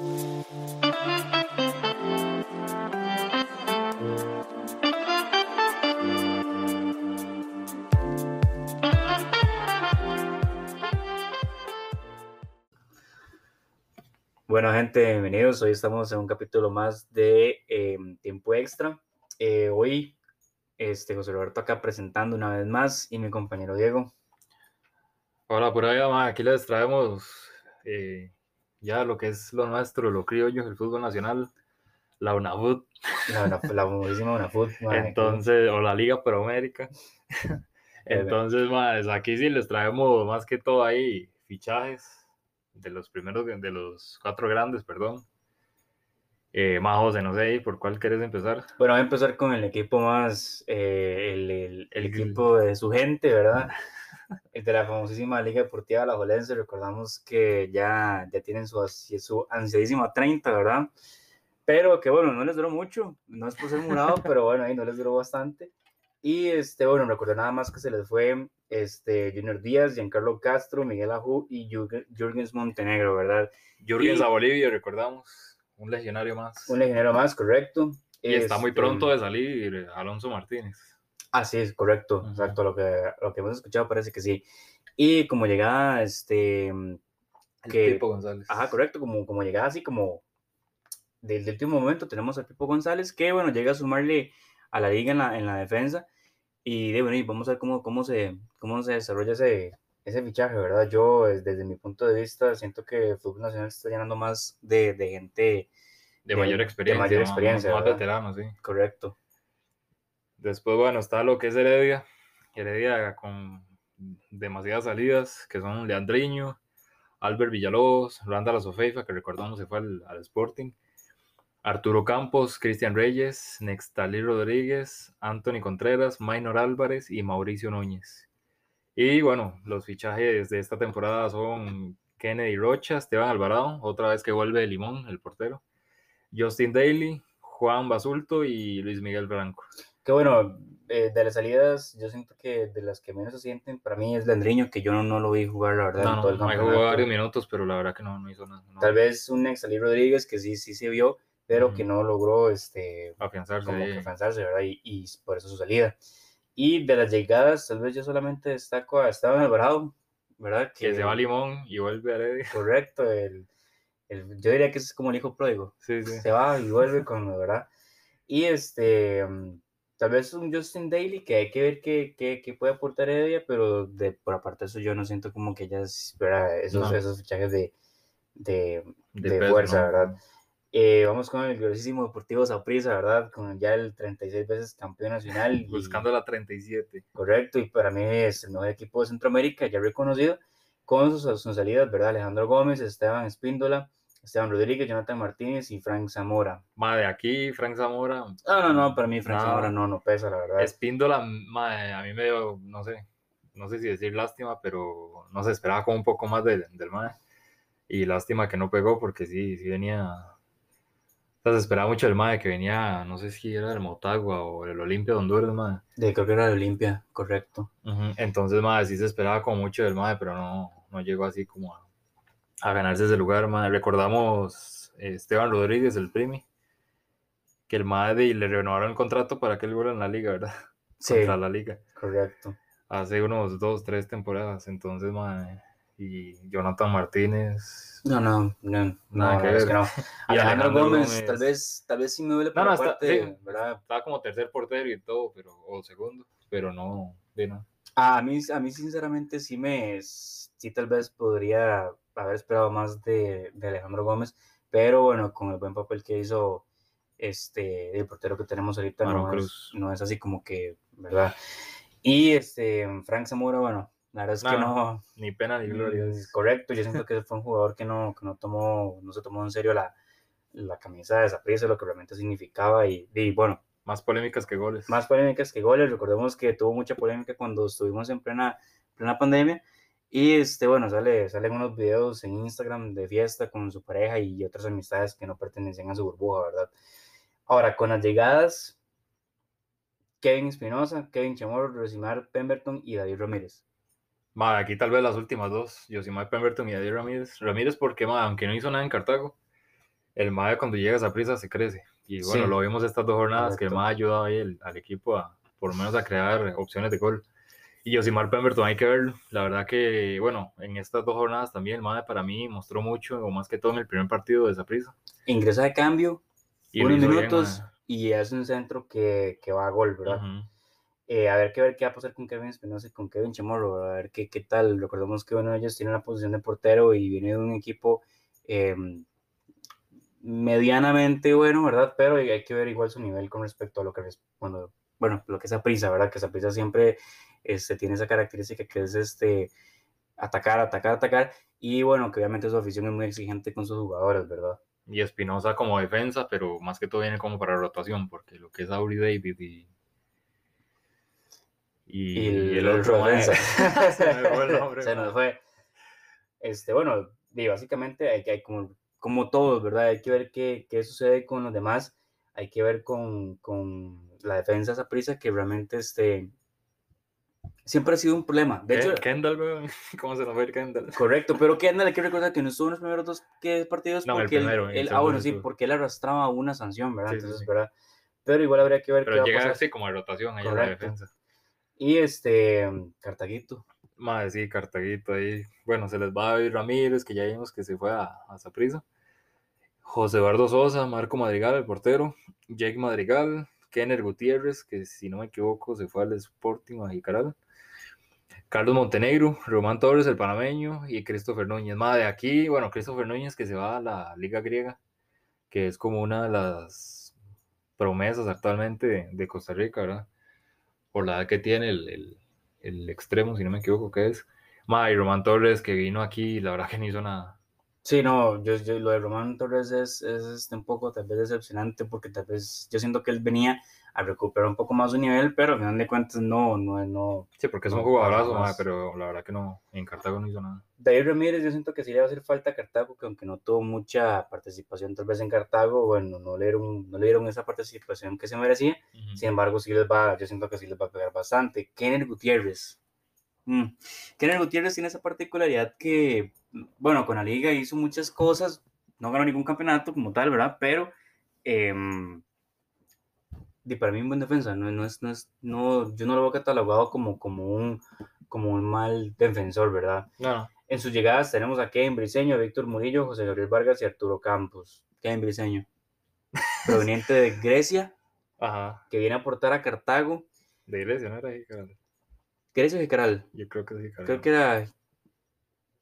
Bueno, gente, bienvenidos. Hoy estamos en un capítulo más de em, Tiempo Extra. Eh, hoy, este, José Roberto acá presentando una vez más y mi compañero Diego. Hola, por ahí, aquí les traemos eh, ya lo que es lo nuestro, lo criollo, el fútbol nacional, la UNAFUT. La, la, la famosísima UNAFUT. Entonces, o la Liga Proamérica. Entonces, más, aquí sí les traemos más que todo ahí fichajes de los primeros, de los cuatro grandes, perdón. Eh, más José, no sé, ¿por cuál quieres empezar? Bueno, voy a empezar con el equipo más, eh, el, el, equipo de su gente, ¿verdad? de la famosísima Liga Deportiva La Jolense, recordamos que ya, ya tienen su, su ansiadísima 30, ¿verdad? Pero que bueno, no les duró mucho, no es por ser murado, pero bueno, ahí no les duró bastante. Y este, bueno, recuerdo nada más que se les fue este, Junior Díaz, Giancarlo Castro, Miguel Ajú y Jürgens Montenegro, ¿verdad? Jürgens a Bolivia, recordamos, un legionario más. Un legionario más, correcto. Y está muy este, pronto de salir Alonso Martínez. Ah, sí, es correcto, exacto, lo que, lo que hemos escuchado parece que sí. Y como llegada, este... El que, Pipo González. Ajá, correcto, como, como llegada así como del, último momento tenemos a Pipo González, que bueno, llega a sumarle a la liga en la, en la defensa. Y, de, bueno, y vamos a ver cómo, cómo, se, cómo se desarrolla ese, ese fichaje, ¿verdad? Yo, desde mi punto de vista, siento que el fútbol nacional está llenando más de, de gente de, mayor experiencia. De mayor experiencia. Más, veteranos, sí. Correcto. Después, bueno, está lo que es Heredia. Heredia con demasiadas salidas, que son Leandriño, Albert Villalobos, Randall Sofeifa, que recordamos se fue al, Sporting. Arturo Campos, Cristian Reyes, Nextalí Rodríguez, Anthony Contreras, Maynor Álvarez y Mauricio Núñez. Y bueno, los fichajes de esta temporada son Kennedy Rocha, Esteban Alvarado, otra vez que vuelve Limón, el portero, Justin Daly, Juan Basulto y Luis Miguel Blanco. Qué bueno, eh, de las salidas, yo siento que de las que menos se sienten, para mí es Landriño, que yo no, no lo vi jugar, la verdad. No, no, todo el varios minutos, pero la verdad que no, no hizo nada. Tal vez un Nextalí Rodríguez, que sí, sí se vio, pero que no logró este, afianzarse, como que afianzarse ¿verdad? Y, y, por eso su salida. Y de las llegadas, tal vez yo solamente destaco a Esteban Alvarado, ¿verdad? Que, se va a Limón y vuelve a Heredia. Correcto, el, el, yo diría que es como el hijo pródigo. Sí, sí. Se va y vuelve con, ¿verdad? Y este, mm, tal vez un Justin Daly, que hay que ver qué, qué, qué puede aportar Heredia, pero de, por aparte de eso yo no siento como que ya ¿verdad? Esos, esos fichajes de, de, de, fuerza, ¿verdad? Eh, vamos con el gloriosísimo Deportivo Saprissa, ¿verdad? Con ya el 36 veces campeón nacional. Buscando la 37. Correcto, y para mí es el mejor equipo de Centroamérica, ya reconocido, con sus, salidas, ¿verdad? Alejandro Gómez, Esteban Espíndola, Esteban Rodríguez, Jonathan Martínez y Frank Zamora. Ma, de aquí, Frank Zamora. No, no, no, para mí Frank Zamora no, no pesa, la verdad. Espíndola, a mí me dio, no sé, no sé si decir lástima, pero no se esperaba como un poco más del, del MAE. Y lástima que no pegó porque sí, sí venía se esperaba mucho el MAE que venía, no sé si era del Motagua o el Olimpia de Honduras, MAE. De, creo que era el Olimpia, correcto. Entonces, MAE, sí se esperaba como mucho del MAE, pero no, no llegó así como a, a ganarse ese lugar, MAE. Recordamos eh, Esteban Rodríguez, el primi, que el MAE le renovaron el contrato para que él vuelva en la liga, ¿verdad? Sí. Contra la liga. Correcto. Hace unos dos, tres temporadas. Entonces, MAE y Jonathan Martínez. No, no, no, nada que ver. no. y Alejandro, Gómez, tal vez, tal vez sí me duele por no, no, parte, ¿verdad? Estaba como tercer portero y todo, pero, o segundo, pero no, de nada. A mí, a mí sinceramente sí me, sí tal vez podría haber esperado más de, de Alejandro Gómez, pero bueno, con el buen papel que hizo este, el portero que tenemos ahorita, no es, no es, así como que, ¿verdad? Y este, Frank Zamora, bueno, la verdad es que no. Ni pena ni gloria. Correcto, yo siento que fue un jugador que no, que no tomó, no se tomó en serio la, la camisa de esa lo que realmente significaba. Y, y, bueno. Más polémicas que goles. Más polémicas que goles. Recordemos que tuvo mucha polémica cuando estuvimos en plena, plena pandemia. Y este, bueno, sale, salen unos videos en Instagram de fiesta con su pareja y otras amistades que no pertenecen a su burbuja, ¿verdad? Ahora, con las llegadas, Kevin Espinosa, Kevin Chamorro, Rosimar Pemberton y David Ramírez aquí tal vez las últimas dos, Josimar Pemberton y Eddie Ramírez. Ramírez porque, aunque no hizo nada en Cartago, el MAE cuando llega a prisa se crece. Y bueno, Sí. lo vimos estas dos jornadas que el Correcto. MAE ha ayudado ahí el- al equipo a, por lo menos a crear opciones de gol. Y Josimar Pemberton hay que verlo. La verdad que, bueno, en estas dos jornadas también el MAE para mí mostró mucho, o más que todo en el primer partido de esa prisa. Ingresa de cambio, Y unos bien, minutos mae. y es un centro que, que va a gol, ¿verdad? Ujú. Eh, a ver qué ver qué va a pasar con Kevin Espinosa y con Kevin Chamorro, a ver qué, qué tal. Recordemos que uno de ellos tiene la posición de portero y viene de un equipo eh, medianamente bueno, ¿verdad? Pero hay que ver igual su nivel con respecto a lo que, cuando, bueno, lo que es prisa, ¿verdad? Que prisa siempre este, tiene esa característica que es este, atacar, atacar, atacar. Y bueno, que obviamente su afición es muy exigente con sus jugadores, ¿verdad? Y Espinosa como defensa, pero más que todo viene como para rotación, porque lo que es Aubrey David y. Y, Y el, el otro defensa. se nos fue. Este, bueno, y básicamente hay que, hay como, como todos, ¿verdad? Hay que ver qué, qué sucede con los demás. Hay que ver con, con la defensa esa prisa que realmente este, siempre ha sido un problema. De hecho, Ken- Kendall, weón. ¿Cómo se nos fue el Kendall? correcto, pero anda, hay que recordar que no estuvo en los primeros dos partidos No, el porque primero, el él- ah, bueno, sí, porque él arrastraba una sanción, ¿verdad? Sí, Entonces, sí. ¿verdad? Pero igual habría que ver qué Pero va a llega pasar. así como de rotación ahí en la defensa. Y este, Cartaguito. Madre, sí, Cartaguito ahí. Bueno, se les va a David Ramírez, que ya vimos que se fue a, a Saprissa. José Eduardo Sosa, Marco Madrigal, el portero. Jake Madrigal, Kenner Gutiérrez, que si no me equivoco se fue al Sporting a Jicaral. Carlos Montenegro, Román Torres, el panameño, y Christopher Núñez. Madre, aquí, bueno, Christopher Núñez que se va a la Liga Griega, que es como una de las promesas actualmente de, de Costa Rica, ¿verdad? Por la edad que tiene el, el- el extremo, si no me equivoco, que es. Ma, y Román Torres, que vino aquí, la verdad que no hizo nada. Sí, no, yo, yo- lo de Román Torres es, es este, un poco tal vez decepcionante porque tal vez yo siento que él venía a recuperar un poco más su nivel, pero al final de cuentas no, no, no. Sí, porque es No, un jugadorazo, más. pero la verdad que no, en Cartago no hizo nada. David Ramírez yo siento que sí le va a hacer falta a Cartago, que aunque no tuvo mucha participación tal vez en Cartago, bueno, no le dieron, no le dieron esa participación que se merecía, sin embargo sí les va, yo siento que sí les va a pegar bastante. Kenner Gutiérrez. Mm. Kenner Gutiérrez tiene esa particularidad que, bueno, con la liga hizo muchas cosas, no ganó ningún campeonato como tal, ¿verdad? Pero em, y para mí un buen defensa, no, no es, no es, no, yo no lo veo catalogado como, como, un, como un mal defensor, ¿verdad? No. En sus llegadas tenemos a Kevin Briseño, Víctor Murillo, José Gabriel Vargas y Arturo Campos. Kevin Briseño, proveniente de Grecia, Ajá. que viene a aportar a Cartago. De iglesia, ¿no era Jicaral? Grecia o Jicaral, Yo creo que sí, Jicaral. creo que era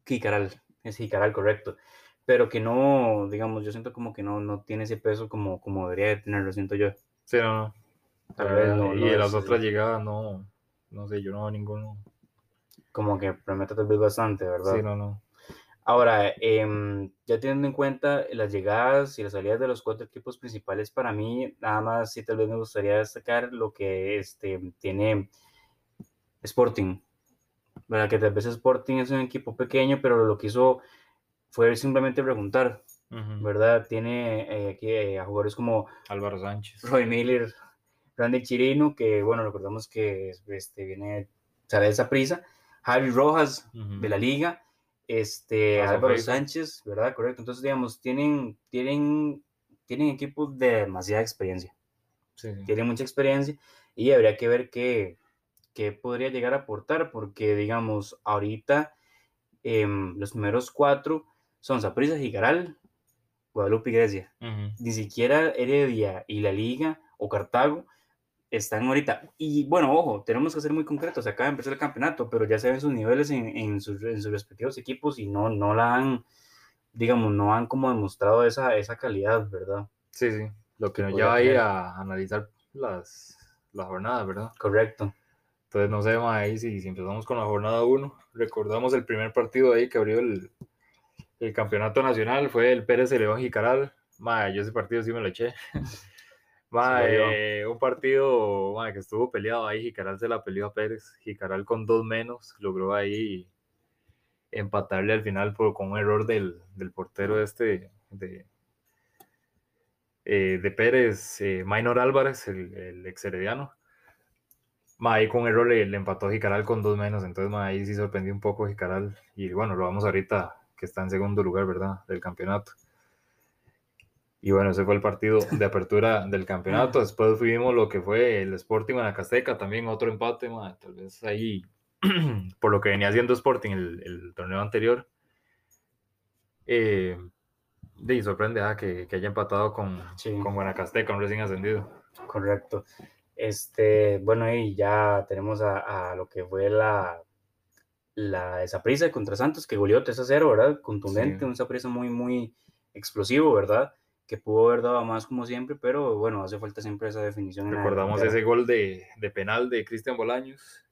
Jicaral, es Jicaral, correcto. Pero que no, digamos, yo siento como que no, no tiene ese peso como, como debería de tenerlo, siento yo. Sí, no, no. Tal vez no- y no de es las otras llegadas, no, no sé, yo no veo ninguno. Como que promete tal vez bastante, ¿verdad? Sí, no, no. Ahora, em, ya teniendo en cuenta las llegadas y las salidas de los cuatro equipos principales, para mí, nada más sí tal vez me gustaría destacar lo que este, tiene Sporting. ¿Verdad? Que tal vez Sporting es un equipo pequeño, pero lo que hizo fue simplemente preguntar. ¿verdad? Tiene eh, aquí eh, a jugadores como Álvaro Sánchez. Roy Miller, Randy Chirino, que bueno, recordamos que este, viene, sale de esa prisa, Javi Rojas, de la liga, este, Álvaro. Sánchez, ¿verdad? Correcto. Entonces, digamos, tienen, tienen, tienen equipos de demasiada experiencia, Sí, sí. tienen mucha experiencia y habría que ver qué, qué podría llegar a aportar, porque, digamos, ahorita em, los primeros cuatro son Saprissa, Jicaral, Guadalupe y Grecia. Ni siquiera Heredia y la Liga o Cartago están ahorita. Y bueno, ojo, tenemos que ser muy concretos. Acaba de empezar el campeonato, pero ya se ven sus niveles en, en sus, en sus respectivos equipos y no, no la han, digamos, no han como demostrado esa, esa calidad, ¿verdad? Sí, sí. Lo que nos lleva ahí a analizar las, las jornadas, ¿verdad? Correcto. Entonces, no sé, ahí si, si empezamos con la jornada 1, recordamos el primer partido ahí que abrió el, el campeonato nacional, fue el Pérez de León Jicaral. Yo ese partido sí me lo eché. Eh, un partido que estuvo peleado ahí, Jicaral se la peleó a Pérez. Jicaral con dos menos logró ahí empatarle al final por, con un error del, del portero este de, eh, de Pérez, eh, Minor Álvarez, el, el ex herediano. Ma, ahí con error le, le empató Jicaral con dos menos, entonces ma, ahí sí sorprendió un poco Jicaral. Y bueno, lo vamos ahorita que está en segundo lugar, ¿verdad? Del campeonato. Y bueno, ese fue el partido de apertura del campeonato. Después fuimos lo que fue el Sporting Guanacasteca, también otro empate, tal vez ahí, por lo que venía haciendo Sporting el, el torneo anterior. Eh, y sorprende ah, que, que, haya empatado con, con Guanacasteca, un recién ascendido. Correcto. Este, bueno, y ya tenemos a, a lo que fue la, la esa prisa contra Santos, que goleó 3 a 0, ¿verdad? Contundente, un prisa muy, muy explosivo, ¿verdad? que pudo haber dado más como siempre, pero bueno, hace falta siempre esa definición. Recordamos ese gol de, de penal de Cristian Bolaños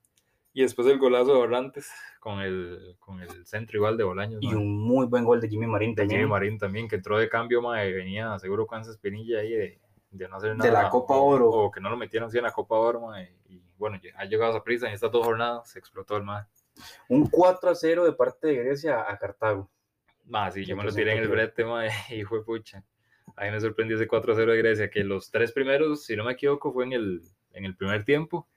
y después el golazo de Orrantes con el, con el centro igual de Bolaños. Y un muy buen gol de Jimmy Marín también. Jimmy Marín también, que entró de cambio, mae, venía seguro con esa espinilla ahí de, de, no hacer nada. De la Copa Oro. O, que no lo metieron así en la Copa Oro, mae, y bueno, ha llegado a esa prisa en estas dos jornadas, se explotó el mae. Un 4 a 0 de parte de Grecia a Cartago. Más, sí, yo me lo tiré en el brete, mae, y fue pucha a mí me sorprendió ese 4-0 de Grecia, que los tres primeros, si no me equivoco, fue en el, en el primer tiempo.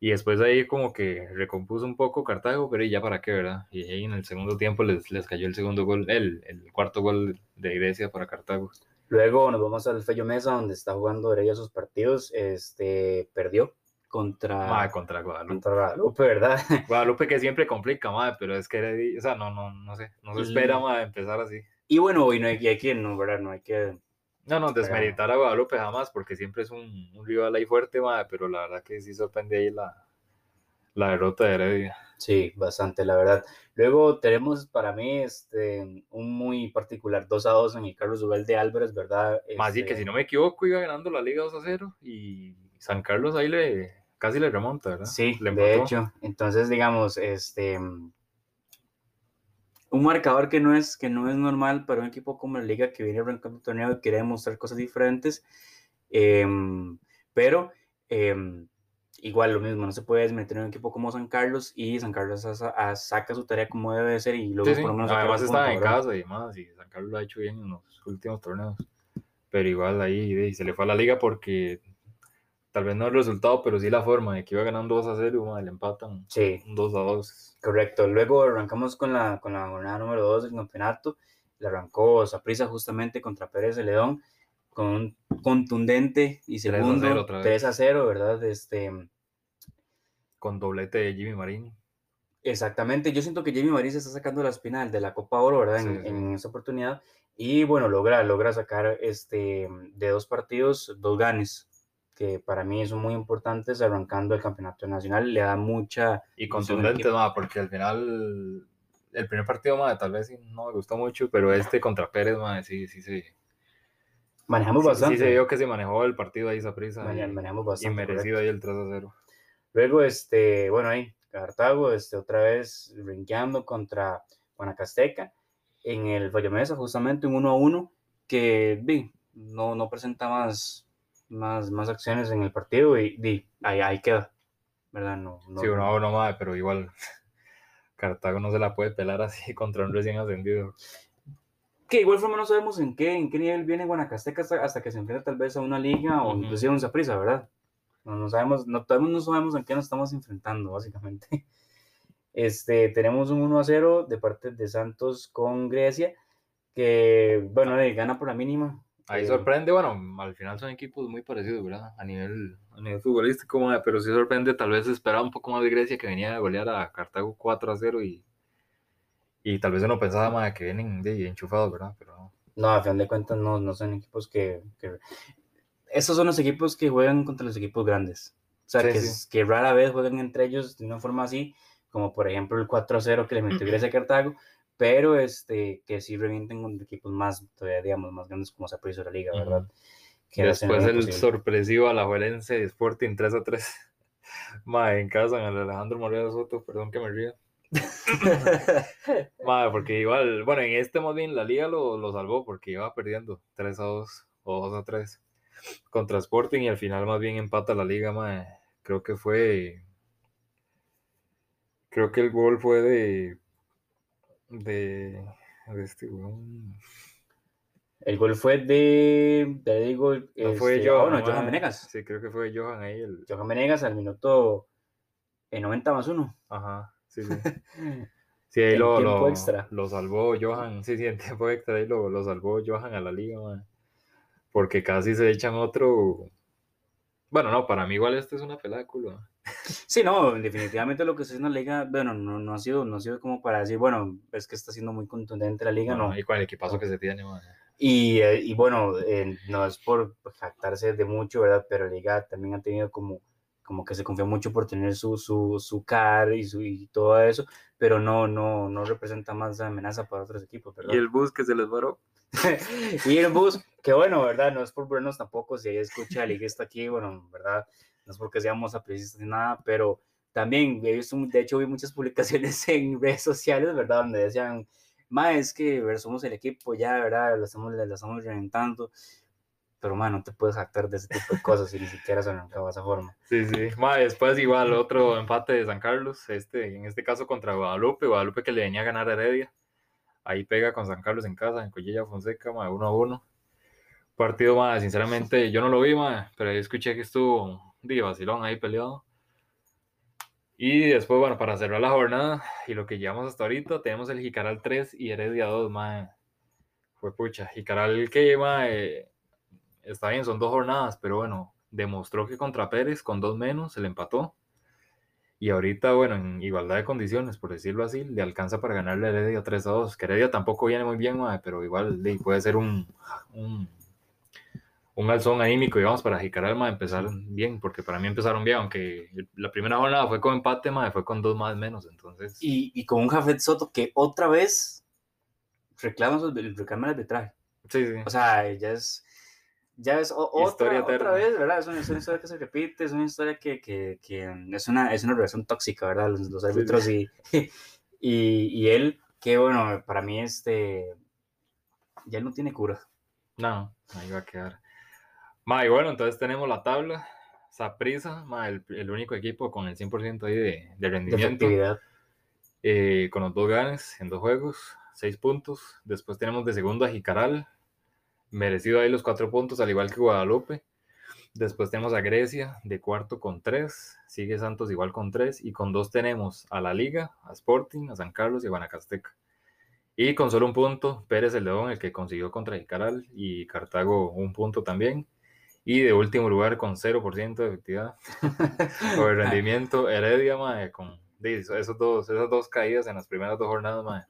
Y después ahí como que recompuso un poco Cartago, pero ya para qué, ¿verdad? Y ahí en el segundo tiempo les, les cayó el segundo gol, el, el cuarto gol de Grecia para Cartago. Luego nos vamos al Fello Mesa, donde está jugando Heredia sus partidos. Este, perdió contra, contra Guadalupe. Contra Guadalupe, ¿verdad? Guadalupe que siempre complica, madre, pero es que Heredia, o sea, no, no, no sé, no se espera, madre, empezar así. Y bueno, y no hay, hay que, no, ¿verdad? No hay que no, no, desmeritar a Guadalupe jamás, porque siempre es un, un rival ahí fuerte, madre, pero la verdad que sí sorprende ahí la, la derrota de Heredia. Sí, bastante, la verdad. Luego tenemos para mí este, un muy particular 2 a 2 en el Carlos de Álvarez, ¿verdad? Más sí, que este si no me equivoco iba ganando la Liga 2 a 0 y San Carlos ahí le casi le remonta, ¿verdad? Sí, de hecho. Entonces, digamos, este un marcador que no es, que no es normal para un equipo como la Liga que viene arrancando el torneo y quiere demostrar cosas diferentes. Em, pero em, igual lo mismo, no se puede desmeter en un equipo como San Carlos y San Carlos saca su tarea como debe ser y luego por lo menos además está en casa y más y San Carlos lo ha hecho bien en los últimos torneos pero igual ahí se le fue a la liga porque tal vez no el resultado, pero sí la forma de que iba ganando 2 a 0 y le empatan sí. 2 a 2. Correcto. Luego arrancamos con la, con la jornada número 2 del campeonato. Le arrancó Saprisa justamente contra Pérez de León con un contundente y segundo 3 a 0, ¿verdad? Este, con doblete de Jimmy Marín. Exactamente, yo siento que Jimmy Marín se está sacando la espina de la Copa Oro, ¿verdad? en, en, esa oportunidad. Y bueno, logra, logra sacar este, de dos partidos, dos ganes que para mí son muy importantes arrancando el campeonato nacional, le da mucha... Y contundente, no, porque al final el primer partido, madre, tal vez no me gustó mucho, pero este contra Pérez, madre, sí, sí, sí. Manejamos bastante. Sí, se vio que se manejó el partido ahí, esa prisa. manejamos bastante. Y merecido ahí el 3 a 0. Luego, este, bueno, ahí, Cartago, este, otra vez rinqueando contra Guanacasteca en el Mesa, justamente un 1 a 1, que, vi, no, no presenta más más, más acciones en el partido y, ahí, ahí, queda, ¿verdad? No, no, sí, uno no más, pero igual Cartago no se la puede pelar así contra un recién ascendido. Que igual forma no sabemos en qué, en qué nivel viene Guanacasteca hasta, que se enfrenta tal vez a una liga o inclusive a un Zaprisa, ¿verdad? No, no sabemos, no, no sabemos en qué nos estamos enfrentando, básicamente. Este, tenemos un 1 a 0 de parte de Santos con Grecia, que, bueno, gana por la mínima, Ahí sorprende, bueno, al final son equipos muy parecidos, ¿verdad? A nivel, a nivel futbolístico, pero sí sorprende, tal vez esperaba un poco más de Grecia que venía a golear a Cartago 4 a 0 y, y tal vez uno pensaba más que vienen de enchufados, ¿verdad? Pero no. No, a fin de cuentas no, no son equipos que, que... Esos son los equipos que juegan contra los equipos grandes. O sea, que, que rara vez juegan entre ellos de una forma así, como por ejemplo el 4 a 0 que le metió Grecia a Cartago, pero este, que sí revienten con equipos más, todavía digamos, más grandes como se de la liga, ¿verdad? Que Después el sorpresivo a la Juelense Sporting 3 a 3. Madre, en casa, en el Alejandro Moreno Soto, perdón que me ría. Madre, porque igual, bueno, en este más bien la liga lo, lo, salvó porque iba perdiendo 3 a 2 o 2 a 3 contra Sporting y al final más bien empata la liga, madre. Creo que fue. Creo que el gol fue de de, este El gol fue de, te digo, no fue este, Johan, bueno, Johan Menegas. Sí, creo que fue Johan ahí. El... Johan Menegas al minuto 90 más uno. Ajá, sí, sí. Sí, ahí lo, lo, lo, salvó Johan, sí, sí, en tiempo extra ahí lo, lo salvó Johan a la liga, man. Porque casi se echan otro. Bueno, no, para mí igual este es una película. Sí, no, definitivamente lo que está haciendo la liga, bueno, no, no, ha sido, no ha sido como para decir, bueno, es que está siendo muy contundente la liga, no. y con el equipazo que se tiene, Y, eh, y bueno, eh, no es por jactarse de mucho, ¿verdad? Pero la liga también ha tenido como, como que se confía mucho por tener su, su, su car y, su, y todo eso, pero no, no, no representa más amenaza para otros equipos, ¿verdad? Y el bus que se les varó. y el bus, que bueno, ¿verdad? No es por vernos tampoco, si ella escucha la liga está aquí, bueno, ¿verdad? no es porque seamos aprecistas ni nada, pero también de hecho vi muchas publicaciones en redes sociales, ¿verdad? Donde decían, más es que ver, somos el equipo ya, ¿verdad? Lo estamos, lo estamos reventando. Pero, ma, no te puedes jactar de ese tipo de cosas si ni siquiera se arrancado de esa forma. Sí, sí. Ma, después igual otro empate de San Carlos, este, en este caso contra Guadalupe, Guadalupe que le venía a ganar a Heredia. Ahí pega con San Carlos en casa, en Collella Fonseca, ma, uno a uno. Partido, ma, sinceramente, yo no lo vi, ma, pero escuché que estuvo de vacilón ahí peleado. Y después, bueno, para cerrar la jornada y lo que llevamos hasta ahorita, tenemos el Jicaral 3 y Heredia 2, mae. Fue pucha. Jicaral que lleva, eh, está bien, son dos jornadas, pero bueno, demostró que contra Pérez con dos menos se le empató. Y ahorita, bueno, en igualdad de condiciones, por decirlo así, le alcanza para ganarle a Heredia 3 a 2. Que Heredia tampoco viene muy bien, mae, pero igual puede ser un, un un alzón anímico, digamos, para Jicaral, ma, empezar bien, porque para mí empezaron bien, aunque la primera jornada fue con empate, ma, fue con dos más menos, entonces... Y, y con un Jafet Soto que otra vez reclama, reclama el arbitraje. Sí, sí. O sea, ya es... Ya es otra, otra vez, ¿verdad? Es una, historia que se repite, es una historia que, que, que es, una, es una relación tóxica, ¿verdad? Los, los árbitros y, y, y él, que bueno, para mí este... Ya no tiene cura. No, ahí va a quedar. Ma, y bueno, entonces tenemos la tabla. Saprisa, el, el único equipo con el 100% ahí de, de rendimiento. eh, con los dos ganes en dos juegos, seis puntos. Después tenemos de segundo a Jicaral, merecido ahí los cuatro puntos, al igual que Guadalupe. Después tenemos a Grecia de cuarto con tres, sigue Santos igual con tres, y con dos tenemos a la Liga, a Sporting, a San Carlos y a Guanacasteca. Y con solo un punto, Pérez el León, el que consiguió contra Jicaral, y Cartago un punto también. Y de último lugar con 0% de efectividad o el rendimiento, Heredia, mae, con esos dos, esas dos caídas en las primeras dos jornadas, mae.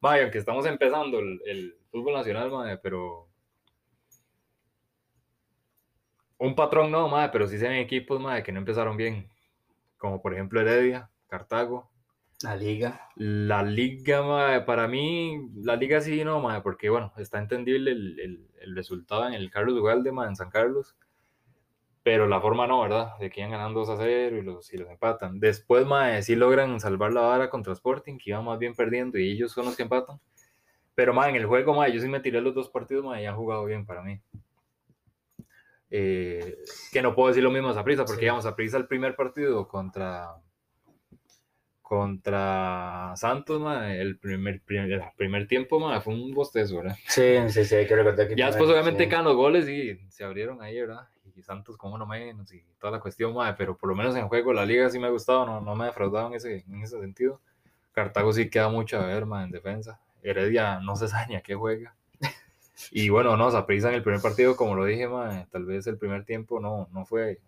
Mae, aunque estamos empezando el, el fútbol nacional, mae, pero un patrón no, mae, pero sí se ven equipos, mae, que no empezaron bien, como por ejemplo Heredia, Cartago, la liga. La liga, para mí, la liga sí, no, madre, porque bueno, está entendible el, el, el resultado en el Carlos Ugalde, en San Carlos, pero la forma no, ¿verdad? De que iban ganando 2 a 0 y los, y los empatan. Después, madre, sí logran salvar la vara contra Sporting, que iban más bien perdiendo y ellos son los que empatan. Pero, madre, en el juego, madre, yo sí me tiré los dos partidos, madre, y han jugado bien para mí. Eh, que no puedo decir lo mismo a Zaprisa, porque sí. a Zaprisa el primer partido contra contra Santos, ma, el primer, primer, el primer tiempo ma, fue un bostezo, ¿verdad? Sí, sí, sí, hay que recordar que... Ya después obviamente sí. los goles y se abrieron ahí, ¿verdad? Y Santos como no menos y toda la cuestión, ma, pero por lo menos en juego la liga sí me ha gustado, no, no me ha defraudado en ese, en ese sentido. Cartago sí queda mucho a ver, ma, en defensa. Heredia no se sabe ni a qué juega. Y bueno, no, Saprissa en el primer partido, como lo dije, ma, tal vez el primer tiempo no, no fue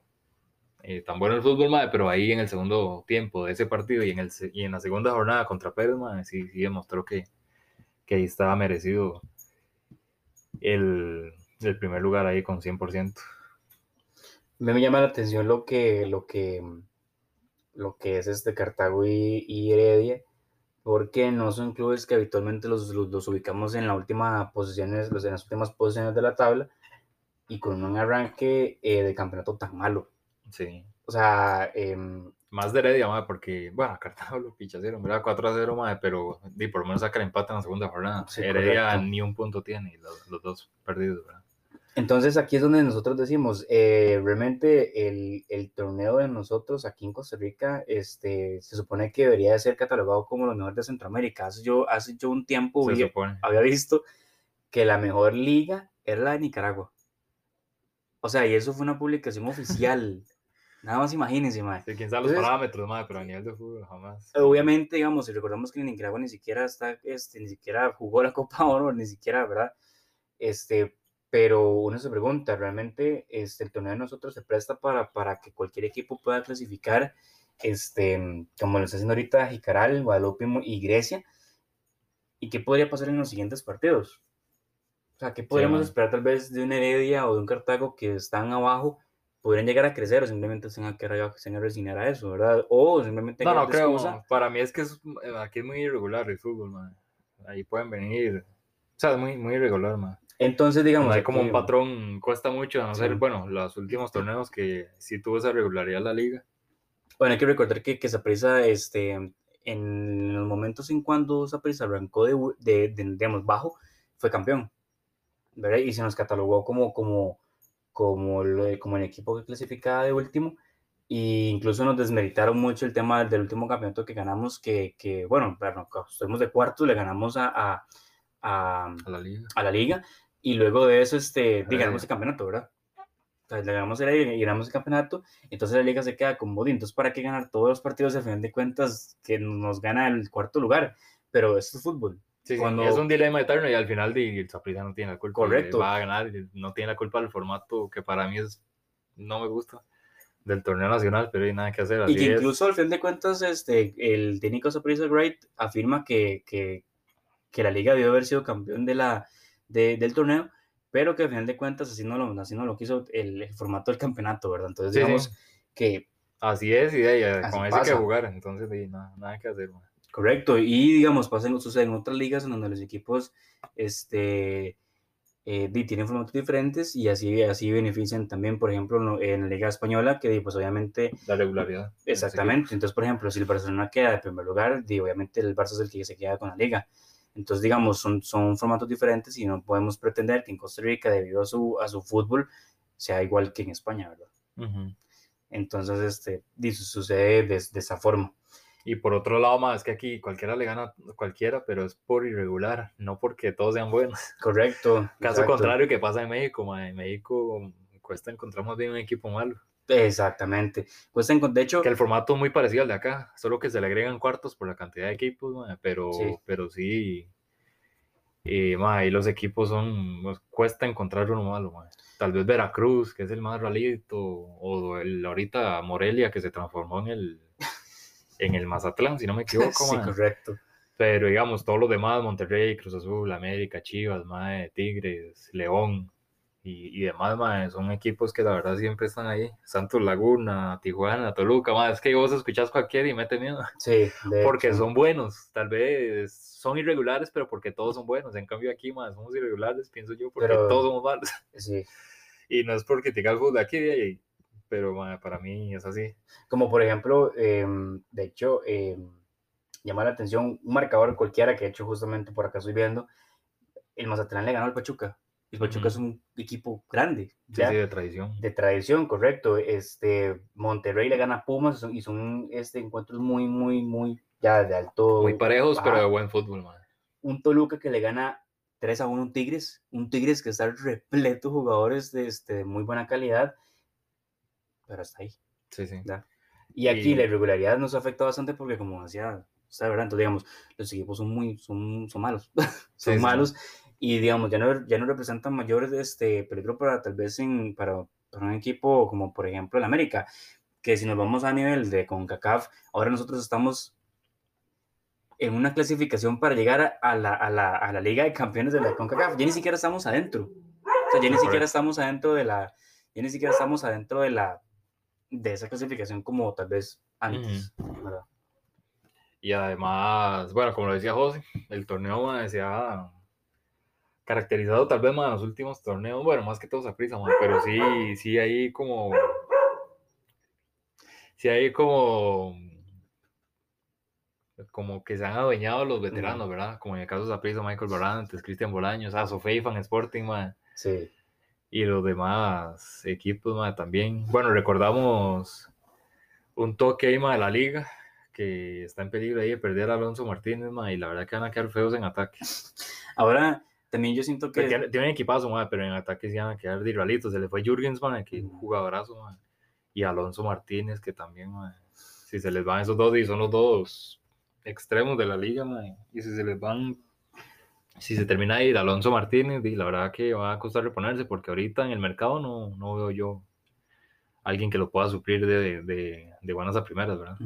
eh, tan bueno el fútbol, madre, pero ahí en el segundo tiempo de ese partido y en, el, y en la segunda jornada contra Pérez, sí, sí demostró que, que ahí estaba merecido el, el primer lugar ahí con 100%. Me llama la atención lo que, lo que, lo que es este Cartago y, y Heredia, porque no son clubes que habitualmente los, los, los ubicamos en, la última posiciones, en las últimas posiciones de la tabla y con un arranque eh, de campeonato tan malo. Sí. O sea, eh, más de Heredia, madre, porque, bueno, Cartago lo picharon, ¿verdad? 4 a 0, madre, pero di, por lo menos saca el empate en la segunda jornada. Sí, Heredia correcto. ni un punto tiene, los, los, dos perdidos, ¿verdad? Entonces aquí es donde nosotros decimos, eh, realmente el, el, torneo de nosotros aquí en Costa Rica este, se supone que debería de ser catalogado como lo mejor de Centroamérica. Hace yo, hace yo un tiempo vi, había visto que la mejor liga era la de Nicaragua. O sea, y eso fue una publicación oficial. Nada más imagínense, madre. Sí, quién sabe los Entonces, parámetros, madre, pero a nivel de fútbol jamás. Obviamente, digamos, si recordamos que Nicaragua ni siquiera está, este, ni siquiera jugó la Copa Oro, ni siquiera, ¿verdad? Este, pero uno se pregunta, ¿realmente este, el torneo de nosotros se presta para, para que cualquier equipo pueda clasificar, este, como lo está haciendo ahorita Jicaral, Guadalupe y Grecia? ¿Y qué podría pasar en los siguientes partidos? O sea, ¿qué podríamos esperar tal vez de un Heredia o de un Cartago que están abajo? podrían llegar a crecer o simplemente se van a resignar a eso, ¿verdad? O simplemente... No, no creo, para mí es que es, aquí es muy irregular el fútbol, man. Ahí pueden venir, o sea, es muy, muy irregular, man. Entonces, digamos... hay como un patrón, cuesta mucho, a no ser, bueno, los últimos torneos que sí tuvo esa regularidad la liga. Bueno, hay que recordar que, que Saprissa, este, en los momentos en cuando Saprissa arrancó de, de, de, digamos, bajo, fue campeón, ¿verdad? Y se nos catalogó como, como como, como el equipo que clasificaba de último. E incluso nos desmeritaron mucho el tema del último campeonato que ganamos, que, que bueno, bueno, estuvimos de cuarto, le ganamos a, a, a, la liga. a la liga, y luego de eso, este, ganamos el campeonato, ¿verdad? Entonces, le ganamos el, y ganamos el campeonato, entonces la liga se queda con bodín. Entonces, ¿para qué ganar todos los partidos? Al final de cuentas, que nos gana el cuarto lugar, pero esto es fútbol. Cuando... es un dilema eterno y al final el Saprissa no tiene la culpa. Correcto. Va a ganar, no tiene la culpa del formato que para mí es, no me gusta del torneo nacional, pero hay nada que hacer. y que incluso al fin de cuentas este, el técnico Saprissa Great afirma que, que, que, la liga debió haber sido campeón de la, de, del torneo, pero que al final de cuentas así no lo, así no lo quiso el, formato del campeonato, ¿verdad? Entonces digamos que... Así es, y de con eso hay que jugar, entonces nada, nada que hacer. Correcto, y digamos, pasen, sucede en otras ligas en donde los equipos este, eh, tienen formatos diferentes y así, así benefician también, por ejemplo, en la Liga Española, que pues obviamente... La regularidad. Exactamente, entonces, por ejemplo, si el Barcelona queda de primer lugar, obviamente el Barça es el que se queda con la liga. Entonces, digamos, son, son formatos diferentes y no podemos pretender que en Costa Rica, debido a su, a su fútbol, sea igual que en España, ¿verdad? Entonces, este, sucede de esa forma. Y por otro lado, más es que aquí cualquiera le gana a cualquiera, pero es por irregular, no porque todos sean buenos. Correcto. Caso contrario que pasa en México, en México cuesta encontrar más bien un equipo malo. Exactamente. Cuesta de hecho... Que el formato es muy parecido al de acá, solo que se le agregan cuartos por la cantidad de equipos, pero sí, pero sí y, y los equipos son, pues, cuesta encontrar uno malo. Tal vez Veracruz, que es el más ralito, o el, ahorita Morelia, que se transformó en el en el Mazatlán, si no me equivoco. sí, correcto. Pero digamos, todos los demás, Monterrey, Cruz Azul, América, Chivas, mae, Tigres, León y, y demás, mae, son equipos que la verdad siempre están ahí. Santos Laguna, Tijuana, Toluca, mae, es que vos escuchás cualquiera y mete miedo. Sí, porque son buenos, tal vez son irregulares, pero porque todos son buenos. En cambio aquí, mae, somos irregulares, pienso yo, porque todos somos malos. Sí. Y no es porque te el fútbol de aquí de ahí, pero para mí es así. Como por ejemplo, em, de hecho, eh, llama la atención un marcador cualquiera que he hecho justamente por acá estoy viendo, el Mazatlán le ganó al Pachuca. El Pachuca es un equipo grande. Sí, de tradición. De tradición, correcto. Este, Monterrey le gana a Pumas y son este, encuentros muy, muy, muy, ya de alto. Muy parejos, pero de buen fútbol, man. Un Toluca que le gana 3 a 1 un Tigres, un Tigres que está repleto de jugadores de este, muy buena calidad pero hasta ahí. Sí, sí. Y aquí la irregularidad nos afecta bastante porque, como decía, está verdad, entonces, digamos, los equipos son muy, son, son malos, son malos y, digamos, ya no, ya no representan mayor este, peligro para tal vez en, para, para un equipo como, por ejemplo, el América, que si nos vamos a nivel de CONCACAF, ahora nosotros estamos en una clasificación para llegar a la, a la, a la Liga de Campeones de la CONCACAF. Ya ni siquiera estamos adentro. O sea, ya ni siquiera estamos adentro de la, ya ni siquiera estamos adentro de la, de esa clasificación como tal vez antes, Y además, bueno, como lo decía José, el torneo se ha caracterizado tal vez más en los últimos torneos, bueno, más que todos a prisa, pero sí, sí hay como, sí hay como, como que se han adueñado los veteranos, ¿verdad? Como en el caso de Zaprisa, Michael Barantes, Cristian Bolaños, ah, Sofei, Fan Sporting, man. Sí y los demás equipos también. Bueno, recordamos un toque ahí de la liga que está en peligro ahí de perder a Alonso Martínez y la verdad que van a quedar feos en ataque. Ahora, también yo siento que... Tienen, un equipazo, pero en ataque sí van a quedar dirralitos. Se le fue Jürgens, que es un jugadorazo, y Alonso Martínez, que también, si se les van esos dos, y son los dos extremos de la liga, y si se les van si se termina de ir Alonso Martínez, y la verdad que va a costar reponerse porque ahorita en el mercado no, no veo yo alguien que lo pueda suplir de, de, de, buenas a primeras, ¿verdad?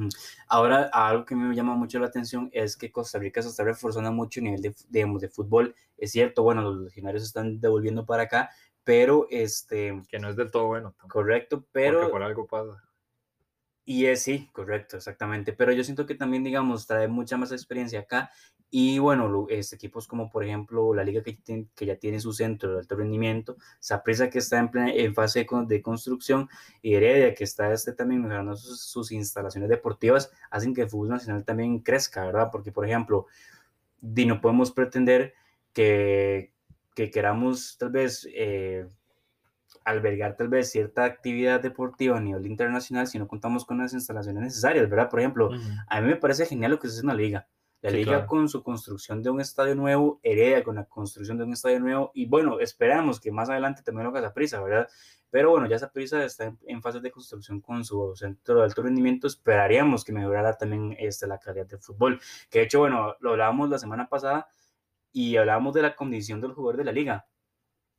Ahora, algo que me llama mucho la atención es que Costa Rica se está reforzando mucho a nivel de, digamos, de fútbol. Es cierto, bueno, los legionarios se están devolviendo para acá, pero este... Que no es del todo bueno. Correcto, pero... Porque por algo pasa. Y es sí, correcto, exactamente. Pero yo siento que también, digamos, trae mucha más experiencia acá. Y bueno, este, equipos como por ejemplo la liga que, que ya tiene su centro de alto rendimiento, Saprissa que está en, en fase de, construcción y Heredia que está este, también mejorando sus, sus, instalaciones deportivas, hacen que el fútbol nacional también crezca, ¿verdad? Porque por ejemplo, no podemos pretender que, que queramos tal vez... Eh, albergar tal vez cierta actividad deportiva a nivel internacional si no contamos con las instalaciones necesarias, ¿verdad? Por ejemplo, a mí me parece genial lo que se hace en la liga. La liga con su construcción de un estadio nuevo, hereda con la construcción de un estadio nuevo y bueno, esperamos que más adelante también lo haga prisa, ¿verdad? Pero bueno, ya esa prisa está en, en, fase de construcción con su centro de alto rendimiento, esperaríamos que mejorara también este, la calidad del fútbol. Que de hecho, bueno, lo hablábamos la semana pasada y hablábamos de la condición del jugador de la liga.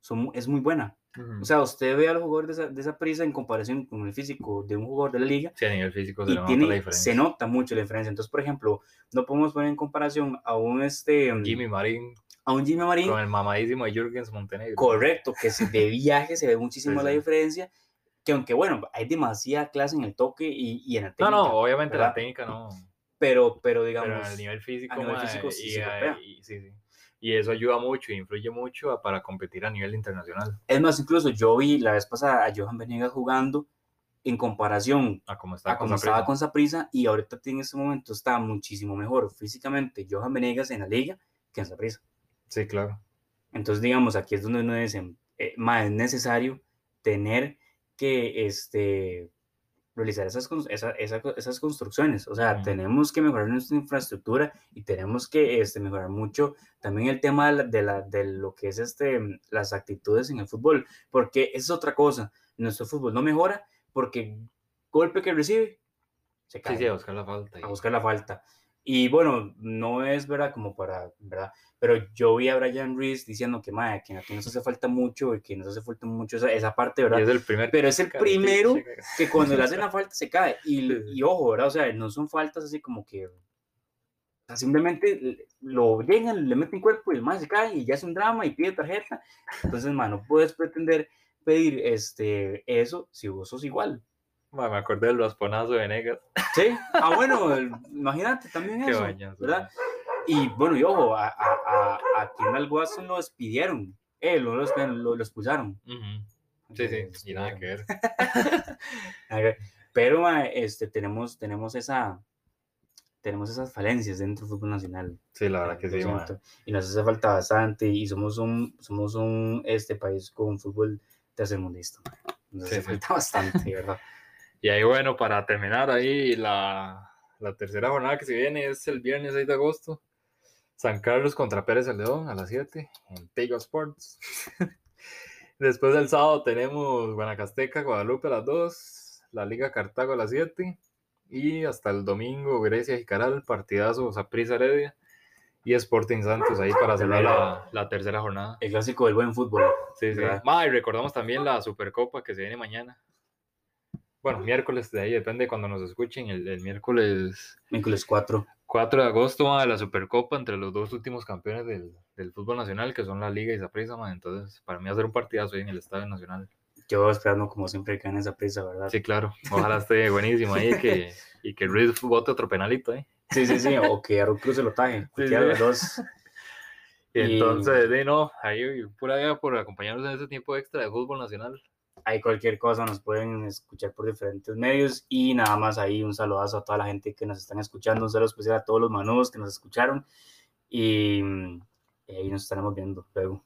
Son, es muy buena. O sea, usted ve al jugador de esa, de esa, prisa en comparación con el físico de un jugador de la liga. Sí, a nivel físico se, nota la diferencia. se nota mucho la diferencia. Entonces, por ejemplo, no podemos poner en comparación a un este. Mm, Jimmy Marín. A un Jimmy Marín. Con el mamadísimo de Jürgens Montenegro. Correcto, que de viaje se ve muchísimo la diferencia. Que aunque bueno, hay demasiada clase en el toque y, y en la técnica. No, no, obviamente la técnica no. Pero, pero digamos. Pero a nivel físico. A nivel físico sí, se y, sí, sí y eso ayuda mucho, influye mucho para competir a nivel internacional. Es más, incluso yo vi la vez pasada a Johan Venegas jugando en comparación a cómo estaba, con, estaba con y ahorita en este momento está muchísimo mejor físicamente Johan Venegas en la liga que en Saprisa. Sí, claro. Entonces, digamos, aquí es donde uno dice, eh, más es necesario tener que este, realizar esas, esas construcciones. O sea, tenemos que mejorar nuestra infraestructura y tenemos que este, mejorar mucho también el tema de, la, de, lo que es este, las actitudes en el fútbol, porque es otra cosa. Nuestro fútbol no mejora porque golpe que recibe se cae. Sí, sí, a buscar la falta. A buscar la falta. Y bueno, no es verdad como para, ¿verdad? Pero yo vi a Brian Reese diciendo que, madre, que aquí nos hace falta mucho y que nos hace falta mucho esa, esa parte, ¿verdad? es el primer Pero es el primero que cuando le hacen la falta se cae. Y, y, ojo, ¿verdad? O sea, no son faltas así como que. simplemente lo llegan, le meten cuerpo y el man se cae y ya es un drama y pide tarjeta. Entonces, man, no puedes pretender pedir este, eso si vos sos igual me acordé del rasponazo de Venegas. Sí, ah, bueno, imagínate también eso, ¿verdad? Y bueno, y ojo, a, a, a, Kendall Watson lo despidieron, eh, lo, lo, lo expulsaron. Sí, sí, y nada que ver. Pero este, tenemos, tenemos esa tenemos esas falencias dentro del fútbol nacional. Sí, la verdad que sí. Y nos hace falta bastante y somos un, somos un este país con fútbol tercermundista. Nos hace falta bastante, ¿verdad? Y ahí, bueno, para terminar ahí, la, la, tercera jornada que se viene es el viernes 6 de agosto. San Carlos contra Pérez León a las 7 en Tego Sports. Después del sábado tenemos Guanacasteca, Guadalupe a las 2, la Liga Cartago a las 7 y hasta el domingo Grecia y Caral, partidazo Saprissa Heredia y Sporting Santos ahí para cerrar la, la, tercera jornada. El clásico del buen fútbol. Sí, sí. y recordamos también la Supercopa que se viene mañana bueno, miércoles, de ahí depende cuando nos escuchen, el, el miércoles... Miércoles 4. 4 de agosto a la Supercopa entre los dos últimos campeones del, del fútbol nacional, que son la Liga y Zaprisa, entonces para mí va a ser un partidazo ahí en el Estadio Nacional. Yo esperando como siempre que gane esa prisa, ¿verdad? Sí, claro. Ojalá esté buenísimo ahí que, y que Ruiz bote otro penalito ahí. Sí, sí, sí, o que Aaron Cruz se lo taje, sí, sí. los dos. Y entonces, de no, ahí pura vida por acompañarnos en este tiempo extra de fútbol nacional hay cualquier cosa, nos pueden escuchar por diferentes medios y nada más ahí un saludazo a toda la gente que nos están escuchando, un saludo especial a todos los manudos que nos escucharon y, y ahí nos estaremos viendo luego.